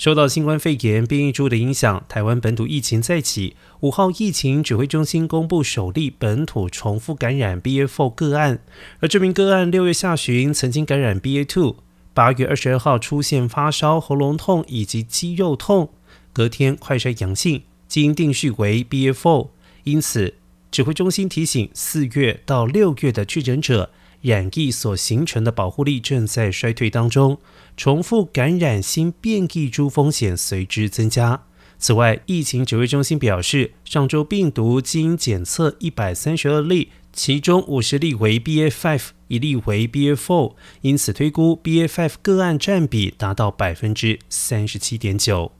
受到新冠肺炎变异株的影响，台湾本土疫情再起。五号疫情指挥中心公布首例本土重复感染 BA.4 个案，而这名个案六月下旬曾经感染 BA.2，八月二十二号出现发烧、喉咙痛以及肌肉痛，隔天快筛阳性，基因定序为 BA.4。因此，指挥中心提醒，四月到六月的确诊者。染疫所形成的保护力正在衰退当中，重复感染新变异株风险随之增加。此外，疫情指挥中心表示，上周病毒基因检测一百三十二例，其中五十例为 BA.5，一例为 BA.4，因此推估 BA.5 个案占比达到百分之三十七点九。